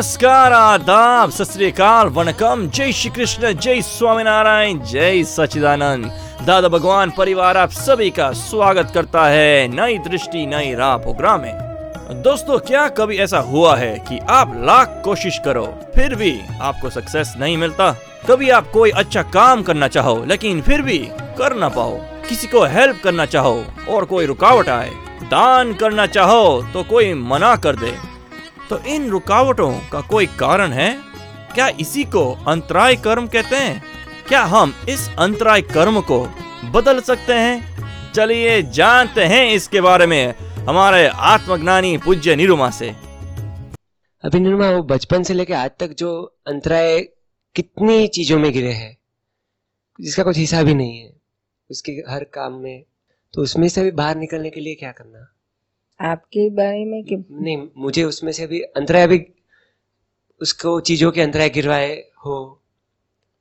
नमस्कार, आदाब सत वनकम जय श्री कृष्ण जय स्वामीनारायण, जय सचिदानंद दादा भगवान परिवार आप सभी का स्वागत करता है नई दृष्टि, नई राह प्रोग्राम में। दोस्तों, क्या कभी ऐसा हुआ है कि आप लाख कोशिश करो, फिर भी आपको सक्सेस नहीं मिलता? कभी आप कोई अच्छा काम करना चाहो, लेकिन फिर भी कर ना पाओ। किसी को हेल्प करना चाहो और कोई रुकावट आए, दान करना चाहो तो कोई मना कर दे। तो इन रुकावटों का कोई कारण है? क्या इसी को अंतराय कर्म कहते हैं? क्या हम इस अंतराय कर्म को बदल सकते हैं? चलिए जानते हैं इसके बारे में हमारे आत्मज्ञानी पूज्य निरुमा से। अभी निर्मा, वो बचपन से लेके आज तक जो अंतराय कितनी चीज़ों में गिरे हैं, जिसका कुछ हिसाब ही नहीं है, उसके हर काम में तो उसमें से अभी बाहर निकलने के लिए क्या करना? आपके बारे में कि नहीं मुझे उसमें से अभी अंतराय अभी उसको चीज़ों के अंतराय गिरवाए हो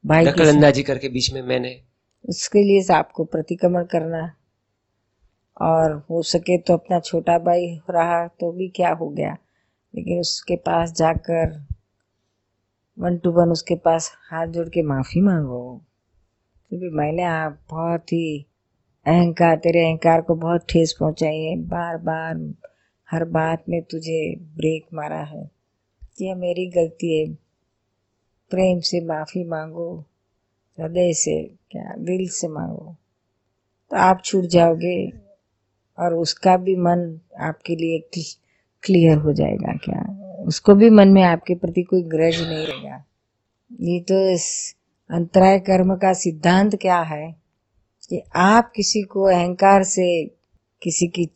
भाई अंदाजी करके बीच में मैंने। उसके लिए आपको प्रतिक्रमण करना। और हो सके तो अपना छोटा भाई रहा तो भी क्या हो गया। लेकिन उसके पास जाकर वन टू वन उसके पास हाथ जोड़ के माफ़ी मांगो। क्योंकि मैंने आप बहुत ही अहंकार, तेरे अहंकार को बहुत ठेस पहुंचाई है। बार बार, हर बात में तुझे ब्रेक मारा है। यह मेरी गलती है। प्रेम से माफ़ी मांगो, हृदय से क्या, दिल से मांगो। तो आप छूट जाओगे और उसका भी मन आपके लिए क्लियर हो जाएगा क्या? उसको भी मन में आपके प्रति कोई ग्रज नहीं रहेगा। ये तो इस अंतराय कर्म का सिद्धांत क्या है? कि आप किसी को अहंकार से किसी की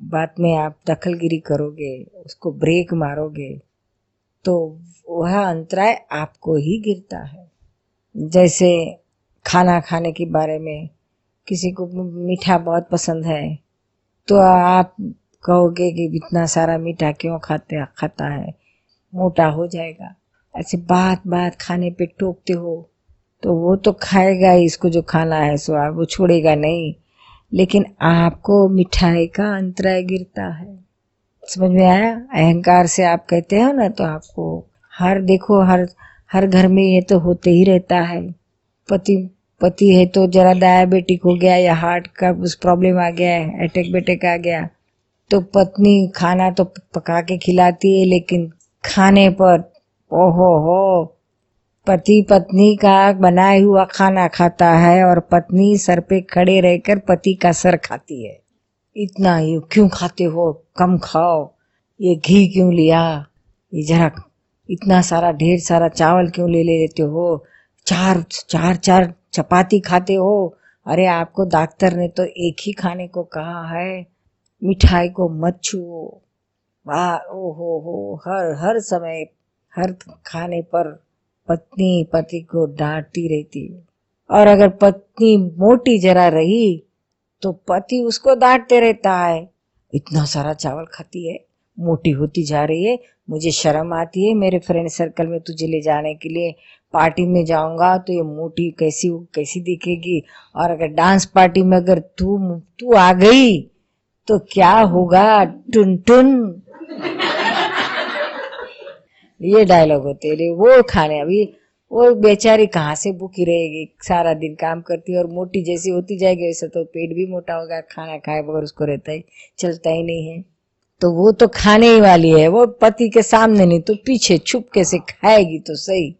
बात में आप दखलगिरी करोगे, उसको ब्रेक मारोगे तो वह अंतराय आपको ही गिरता है। जैसे खाना खाने के बारे में किसी को मीठा बहुत पसंद है तो आप कहोगे कि इतना सारा मीठा क्यों खाते, खाता है? मोटा हो जाएगा। ऐसे बात बात खाने पे टोकते हो तो वो तो खाएगा ही, इसको जो खाना है सो वो छोड़ेगा नहीं। लेकिन आपको मिठाई का अंतराय गिरता है। समझ में आया? अहंकार से आप कहते हो ना तो आपको हर, देखो, हर हर घर में ये तो होते ही रहता है। पति पति है तो जरा डायबिटिक हो गया या हार्ट का उस प्रॉब्लम आ गया है अटैक बेटेक आ गया तो पत्नी खाना तो पका के खिलाती है, लेकिन खाने पर, ओहो हो पति पत्नी का बनाया हुआ खाना खाता है और पत्नी सर पे खड़े रहकर पति का सर खाती है। इतना ये क्यों खाते हो? कम खाओ। ये घी क्यों लिया? ये जरा इतना सारा, ढेर सारा चावल क्यों ले ले लेते हो? चार चार चार चपाती खाते हो? अरे आपको डॉक्टर ने तो एक ही खाने को कहा है। मिठाई को मत छुओ। वाह ओ हो हो, हर हर समय हर खाने पर पत्नी पति को डांटती रहती है। और अगर पत्नी मोटी जरा रही तो पति उसको डांटते रहता है। इतना सारा चावल खाती है, मोटी होती जा रही है, मुझे शर्म आती है, मेरे फ्रेंड सर्कल में तुझे ले जाने के लिए पार्टी में जाऊँगा तो ये मोटी कैसी कैसी दिखेगी? और अगर डांस पार्टी में अगर तू तू आ गई तो क्या होगा? टुन टुन ये डायलॉग होते हैं। वो खाने, अभी वो बेचारी कहाँ से भूखी रहेगी? सारा दिन काम करती है और मोटी जैसी होती जाएगी, वैसे तो पेट भी मोटा होगा, खाना खाए बगैर उसको रहता ही, चलता ही नहीं है। तो वो तो खाने ही वाली है, वो पति के सामने नहीं तो पीछे छुप के से खाएगी तो सही।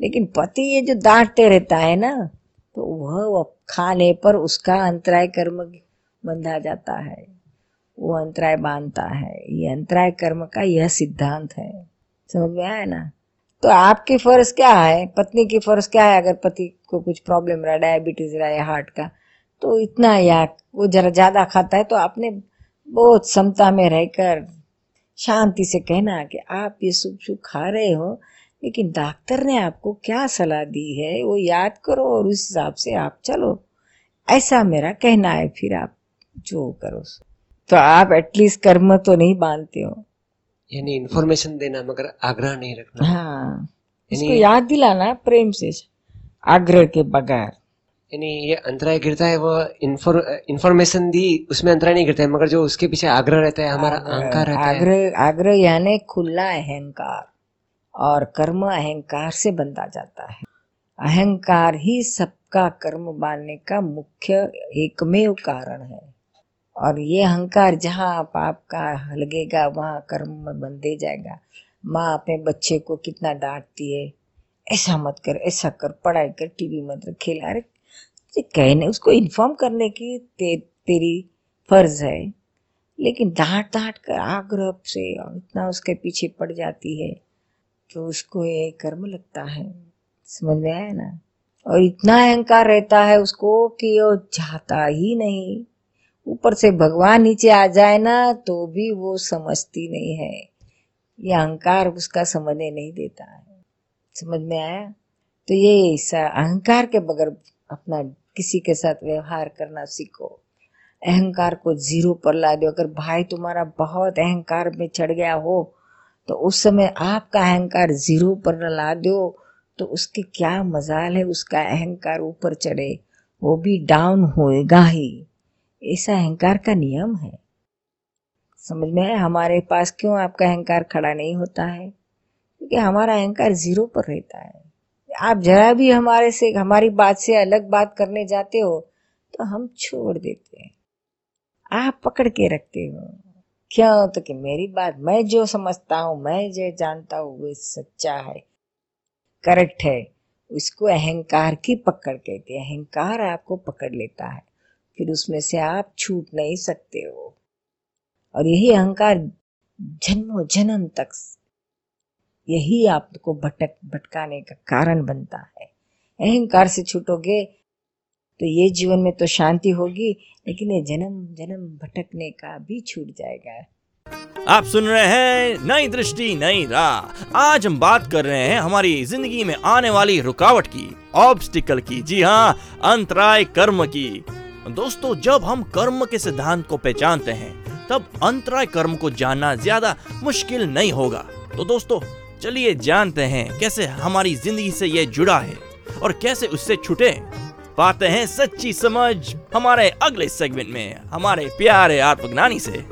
लेकिन पति ये जो डांटते रहता है ना तो वह खाने पर उसका अंतराय कर्म बंधा जाता है। वो अंतराय बांधता है। ये अंतराय कर्म का यह सिद्धांत है। समझ में आया ना? तो आपकी फ़र्ज़ क्या है? पत्नी की फ़र्ज़ क्या है अगर पति को कुछ प्रॉब्लम रहा डायबिटीज़ रहा है हार्ट का? तो इतना या वो जरा ज़्यादा खाता है तो आपने बहुत समता में रहकर शांति से कहना कि आप ये सुख सुख खा रहे हो, लेकिन डॉक्टर ने आपको क्या सलाह दी है? वो याद करो और उस हिसाब से आप चलो। ऐसा मेरा कहना है, फिर आप जो करो। तो आप एटलीस्ट कर्म तो नहीं बांधते हो। यानी इन्फॉर्मेशन देना मगर आग्रह नहीं रखना। हाँ इसको याद दिलाना प्रेम से आग्रह के बगैर। यानी ये अंतराय गिरता है वो इन्फॉर्मेशन दी उसमें अंतराय नहीं गिरता है मगर जो उसके पीछे आग्रह रहता है हमारा अहंकार रहता है। आग्रह आग्रह यानी खुला अहंकार और कर्म अहंकार से बनता जाता है। अहंकार ही सबका कर्म बांधने का मुख्य एकमेव कारण है। और ये अहंकार जहाँ पाप का लगेगा वहाँ कर्म में बंधे जाएगा। माँ अपने बच्चे को कितना डांटती है। ऐसा मत कर ऐसा कर पढ़ाई कर टीवी मत रख खेल। अरे ये कहने उसको इन्फॉर्म करने की ते, तेरी फ़र्ज़ है। लेकिन डांट डांट कर आग्रह से और इतना उसके पीछे पड़ जाती है तो उसको ये कर्म लगता है। समझ में आया ना? और इतना अहंकार रहता है उसको कि वो चाहता ही नहीं। ऊपर से भगवान नीचे आ जाए ना तो भी वो समझती नहीं है। ये अहंकार उसका समझने नहीं देता है। समझ में आया? तो ये अहंकार के बगैर अपना किसी के साथ व्यवहार करना सीखो। अहंकार को ज़ीरो पर ला दो। अगर भाई तुम्हारा बहुत अहंकार में चढ़ गया हो तो उस समय आपका अहंकार ज़ीरो पर ला दो तो उसकी क्या मजाल है, उसका अहंकार ऊपर चढ़े। वो भी डाउन होएगा ही। ऐसा अहंकार का नियम है। समझ में है हमारे पास क्यों आपका अहंकार खड़ा नहीं होता है? क्योंकि हमारा अहंकार ज़ीरो पर रहता है। आप जरा भी हमारे से, हमारी बात से अलग बात करने जाते हो तो हम छोड़ देते हैं। आप पकड़ के रखते हो। क्यों? तो कि मेरी बात मैं जो समझता हूँ, मैं जो जानता हूँ, वो सच्चा है, करेक्ट है। उसको अहंकार की पकड़ कहते हैं। अहंकार आपको पकड़ लेता है। फिर उसमें से आप छूट नहीं सकते हो। और यही अहंकार जन्मों जन्म तक यही आपको भटक, भटकाने का कारण बनता है। अहंकार से छूटोगे तो ये जीवन में तो शांति होगी, लेकिन ये जन्म जन्म भटकने का भी छूट जाएगा। आप सुन रहे हैं नई दृष्टि, नई राह। आज हम बात कर रहे हैं हमारी ज़िंदगी में आने वाली रुकावट की ऑब्स्टिकल की। जी हाँ अंतराय कर्म की। दोस्तों, जब हम कर्म के सिद्धांत को पहचानते हैं, तब अंतराय कर्म को जानना ज़्यादा मुश्किल नहीं होगा। तो दोस्तों, चलिए जानते हैं कैसे हमारी ज़िंदगी से ये जुड़ा है और कैसे उससे छुटे पाते हैं सच्ची समझ हमारे अगले सेगमेंट में, हमारे प्यारे आत्मज्ञानी से।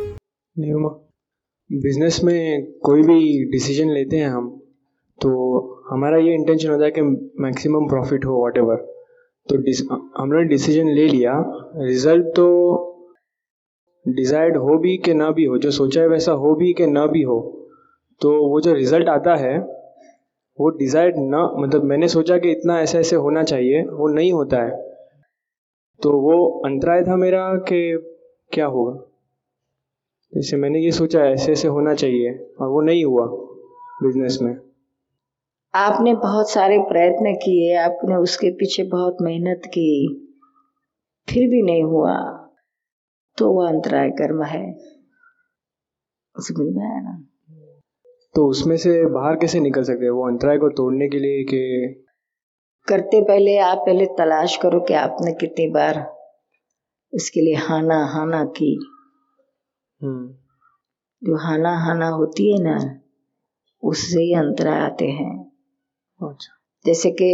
बिज़नेस में कोई भी डिसीज़न लेते हैं हम तो हमारा ये इंटेंशन होता है कि मैक्सिमम प्रॉफिट हो वॉट तो डिस- हमने डिसीज़न ले लिया। रिज़ल्ट तो डिजायर्ड हो भी कि ना भी हो, जो सोचा है वैसा हो भी कि ना भी हो। तो वो जो रिज़ल्ट आता है, वो डिजायर्ड ना मतलब मैंने सोचा कि इतना ऐसे ऐसे होना चाहिए, वो नहीं होता है। तो वो अंतराय था मेरा कि क्या होगा। जैसे मैंने ये सोचा, ऐसे ऐसे होना चाहिए, और वो नहीं हुआ बिज़नेस में। आपने बहुत सारे प्रयत्न किए आपने उसके पीछे बहुत मेहनत की फिर भी नहीं हुआ। तो वो अंतराय कर्म है। समझ में आया ना? तो उसमें से बाहर कैसे निकल सकते हैं? वो अंतराय को तोड़ने के लिए कि करते पहले आप पहले तलाश करो कि आपने कितनी बार उसके लिए हाना हाना की। हम्म, जो हाना हाना होती है ना उससे ही अंतराय आते हैं। जैसे कि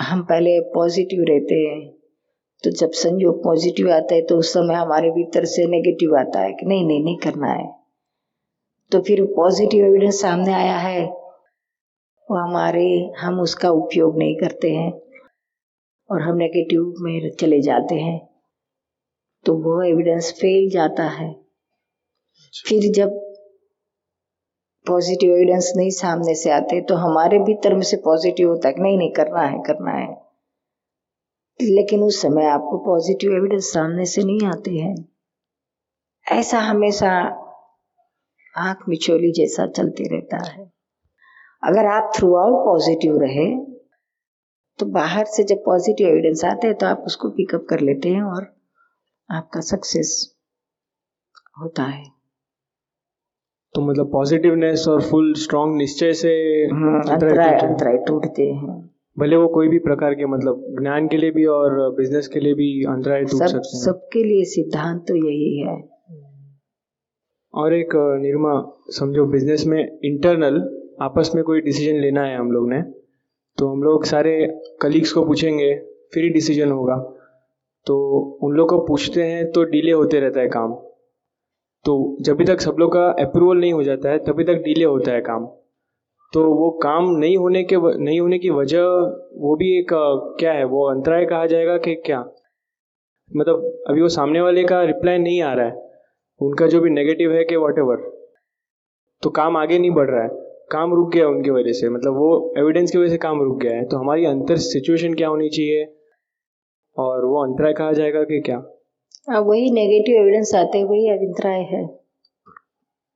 हम पहले पॉजिटिव रहते हैं तो जब संयोग पॉजिटिव आता है तो उस समय हमारे भीतर से नेगेटिव आता है कि नहीं नहीं नहीं करना है। तो फिर पॉजिटिव एविडेंस सामने आया है वो हमारे हम उसका उपयोग नहीं करते हैं और हम नेगेटिव में चले जाते हैं। तो वो एविडेंस फेल जाता है। फिर जब पॉजिटिव एविडेंस नहीं सामने से आते तो हमारे भीतर में से पॉजिटिव होता है नहीं नहीं, करना है करना है। लेकिन उस समय आपको पॉजिटिव एविडेंस सामने से नहीं आते हैं। ऐसा हमेशा आँख मिचोली जैसा चलते रहता है। अगर आप थ्रू आउट पॉजिटिव रहे तो बाहर से जब पॉजिटिव एविडेंस आते हैं तो आप उसको पिकअप कर लेते हैं और आपका सक्सेस होता है। तो मतलब पॉजिटिवनेस और फुल स्ट्रांग निश्चय से अंतराय अंतराय टूटे। अंतराय टूटते हैं। भले वो कोई भी प्रकार के मतलब ज्ञान के लिए भी और बिज़नेस के लिए भी अंतराय टूट सब सकते हैं। सबके लिए सिद्धांत तो यही है। और एक निर्मा समझो बिज़नेस में इंटरनल आपस में कोई डिसीज़न लेना है हम लोग ने तो हम लोग सारे कलीग्स को पूछेंगे फिर ही डिसीज़न होगा। तो उन लोग को पूछते हैं तो डिले होते रहता है काम। तो जब तक सब लोग का अप्रूवल नहीं हो जाता है तभी तक डिले होता है काम। तो वो काम नहीं होने के नहीं होने की वजह, वो भी एक क्या है, वो अंतराय कहा जाएगा कि क्या? मतलब अभी वो सामने वाले का रिप्लाई नहीं आ रहा है। उनका जो भी नेगेटिव है कि वॉट तो काम आगे नहीं बढ़ रहा है। काम रुक गया उनकी वजह से। मतलब वो एविडेंस की वजह से काम रुक गया है। तो हमारी अंतर सिचुएशन क्या होनी चाहिए? और वो अंतराय कहा जाएगा कि क्या? अब वही नेगेटिव एविडेंस आते वही अभिप्राय है।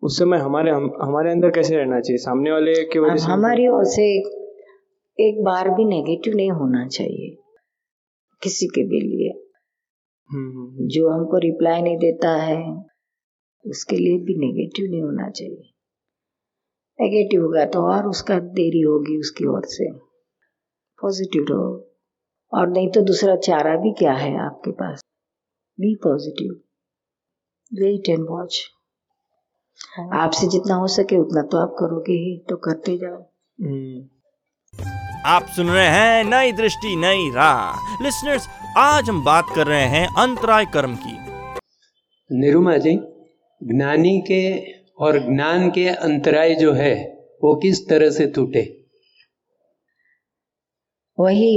उस समय हमारे हम, हमारे अंदर कैसे रहना चाहिए? सामने वाले की वजह से हमारी ओर से एक बार भी नेगेटिव नहीं होना चाहिए किसी के भी लिए। हम्म, हम्म, हम्म। जो हमको रिप्लाई नहीं देता है उसके लिए भी नेगेटिव नहीं होना चाहिए। नेगेटिव होगा तो और उसका देरी होगी उसकी ओर से। पॉजिटिव रहो। और नहीं तो दूसरा चारा भी क्या है आपके पास? Be positive wait and watch आपसे जितना हो सके उतना तो आप करोगे ही तो करते जाओ। हम्म, आप सुन रहे हैं नई दृष्टि नई राह। लिसनर्स आज हम बात कर रहे हैं अंतराय कर्म की। निरुमा जी ज्ञानी के और ज्ञान के अंतराय जो है वो किस तरह से टूटे? वही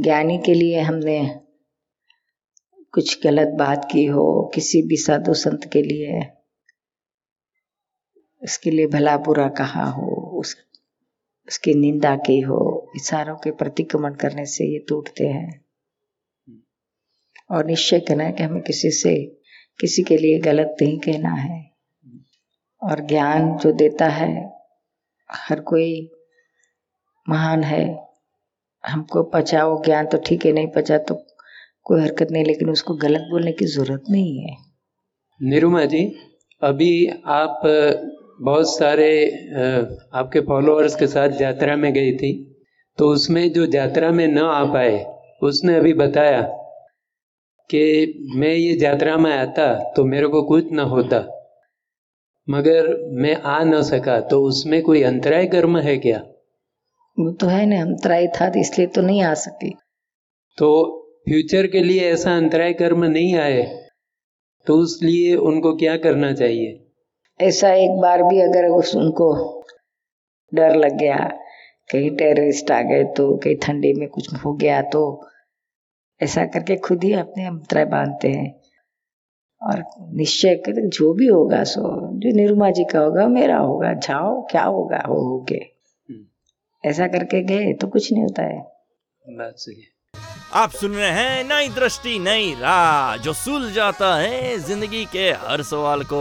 ज्ञानी के लिए हमने कुछ गलत बात की हो, किसी भी साधु संत के लिए, उसके लिए भला बुरा कहा हो, उस, उसकी निंदा की हो, इशारों के प्रतिक्रमण करने से ये टूटते हैं। और निश्चय करना है कि हमें किसी से, किसी के लिए गलत नहीं कहना है। और ज्ञान जो देता है, हर कोई महान है, हमको पचाओ ज्ञान तो ठीक है, नहीं पचा तो कोई हरकत नहीं लेकिन उसको गलत बोलने की ज़रूरत नहीं है। निरुमा जी अभी आप बहुत सारे आपके फॉलोअर्स के साथ यात्रा में गई थी तो उसमें जो यात्रा में न आ पाए उसने अभी बताया कि मैं ये यात्रा में आता तो मेरे को कुछ न होता। मगर मैं आ न सका तो उसमें कोई अंतराय कर्म है क्या? वो तो है ना अंतराय था इसलिए तो नहीं आ सके। तो फ्यूचर के लिए ऐसा अंतराय कर्म नहीं आए तो उस लिए उनको क्या करना चाहिए? ऐसा एक बार भी अगर उस उनको डर लग गया कहीं टेररिस्ट आ गए तो कहीं ठंडी में कुछ हो गया तो ऐसा करके खुद ही अपने अंतराय बांधते हैं। और निश्चय कर जो भी होगा सो जो निरुमा जी का होगा मेरा होगा जाओ क्या होगा वो हो गए ऐसा करके गए तो कुछ नहीं होता है। बात सही है। आप सुन रहे हैं नई दृष्टि, नई राह, जो सुल जाता है ज़िंदगी के हर सवाल को।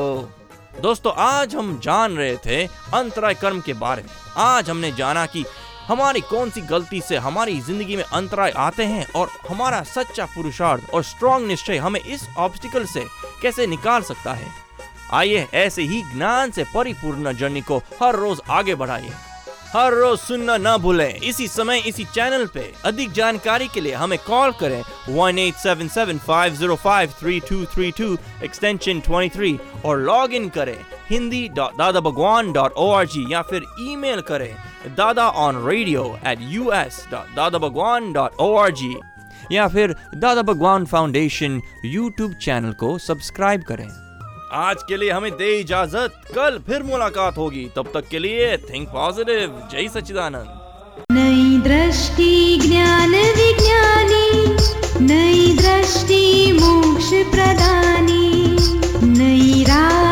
दोस्तों, आज हम जान रहे थे अंतराय कर्म के बारे में। आज हमने जाना कि हमारी कौन सी गलती से हमारी ज़िंदगी में अंतराय आते हैं और हमारा सच्चा पुरुषार्थ और स्ट्रॉन्ग निश्चय हमें इस ऑब्स्टिकल से कैसे निकाल सकता है। आइए ऐसे ही ज्ञान से परिपूर्ण जर्नी को हर रोज आगे बढ़ाइए। हर रोज सुनना ना भूलें। इसी समय, इसी चैनल पे अधिक जानकारी के लिए हमें कॉल करें 18775053232 एक्सटेंशन 23 और लॉग इन करें Hindi dot Dada Bhagwan dot O R G या फिर ईमेल करें Dada on radio at U S dot Dada Bhagwan dot O R G या फिर Dada Bhagwan foundation YouTube channel को सब्सक्राइब करें। आज के लिए हमें दे इजाज़त। कल फिर मुलाकात होगी। तब तक के लिए थिंक पॉजिटिव जय सचिदानंद नई दृष्टि, ज्ञान विज्ञानी। नई दृष्टि, मोक्ष प्रदानी। नई राह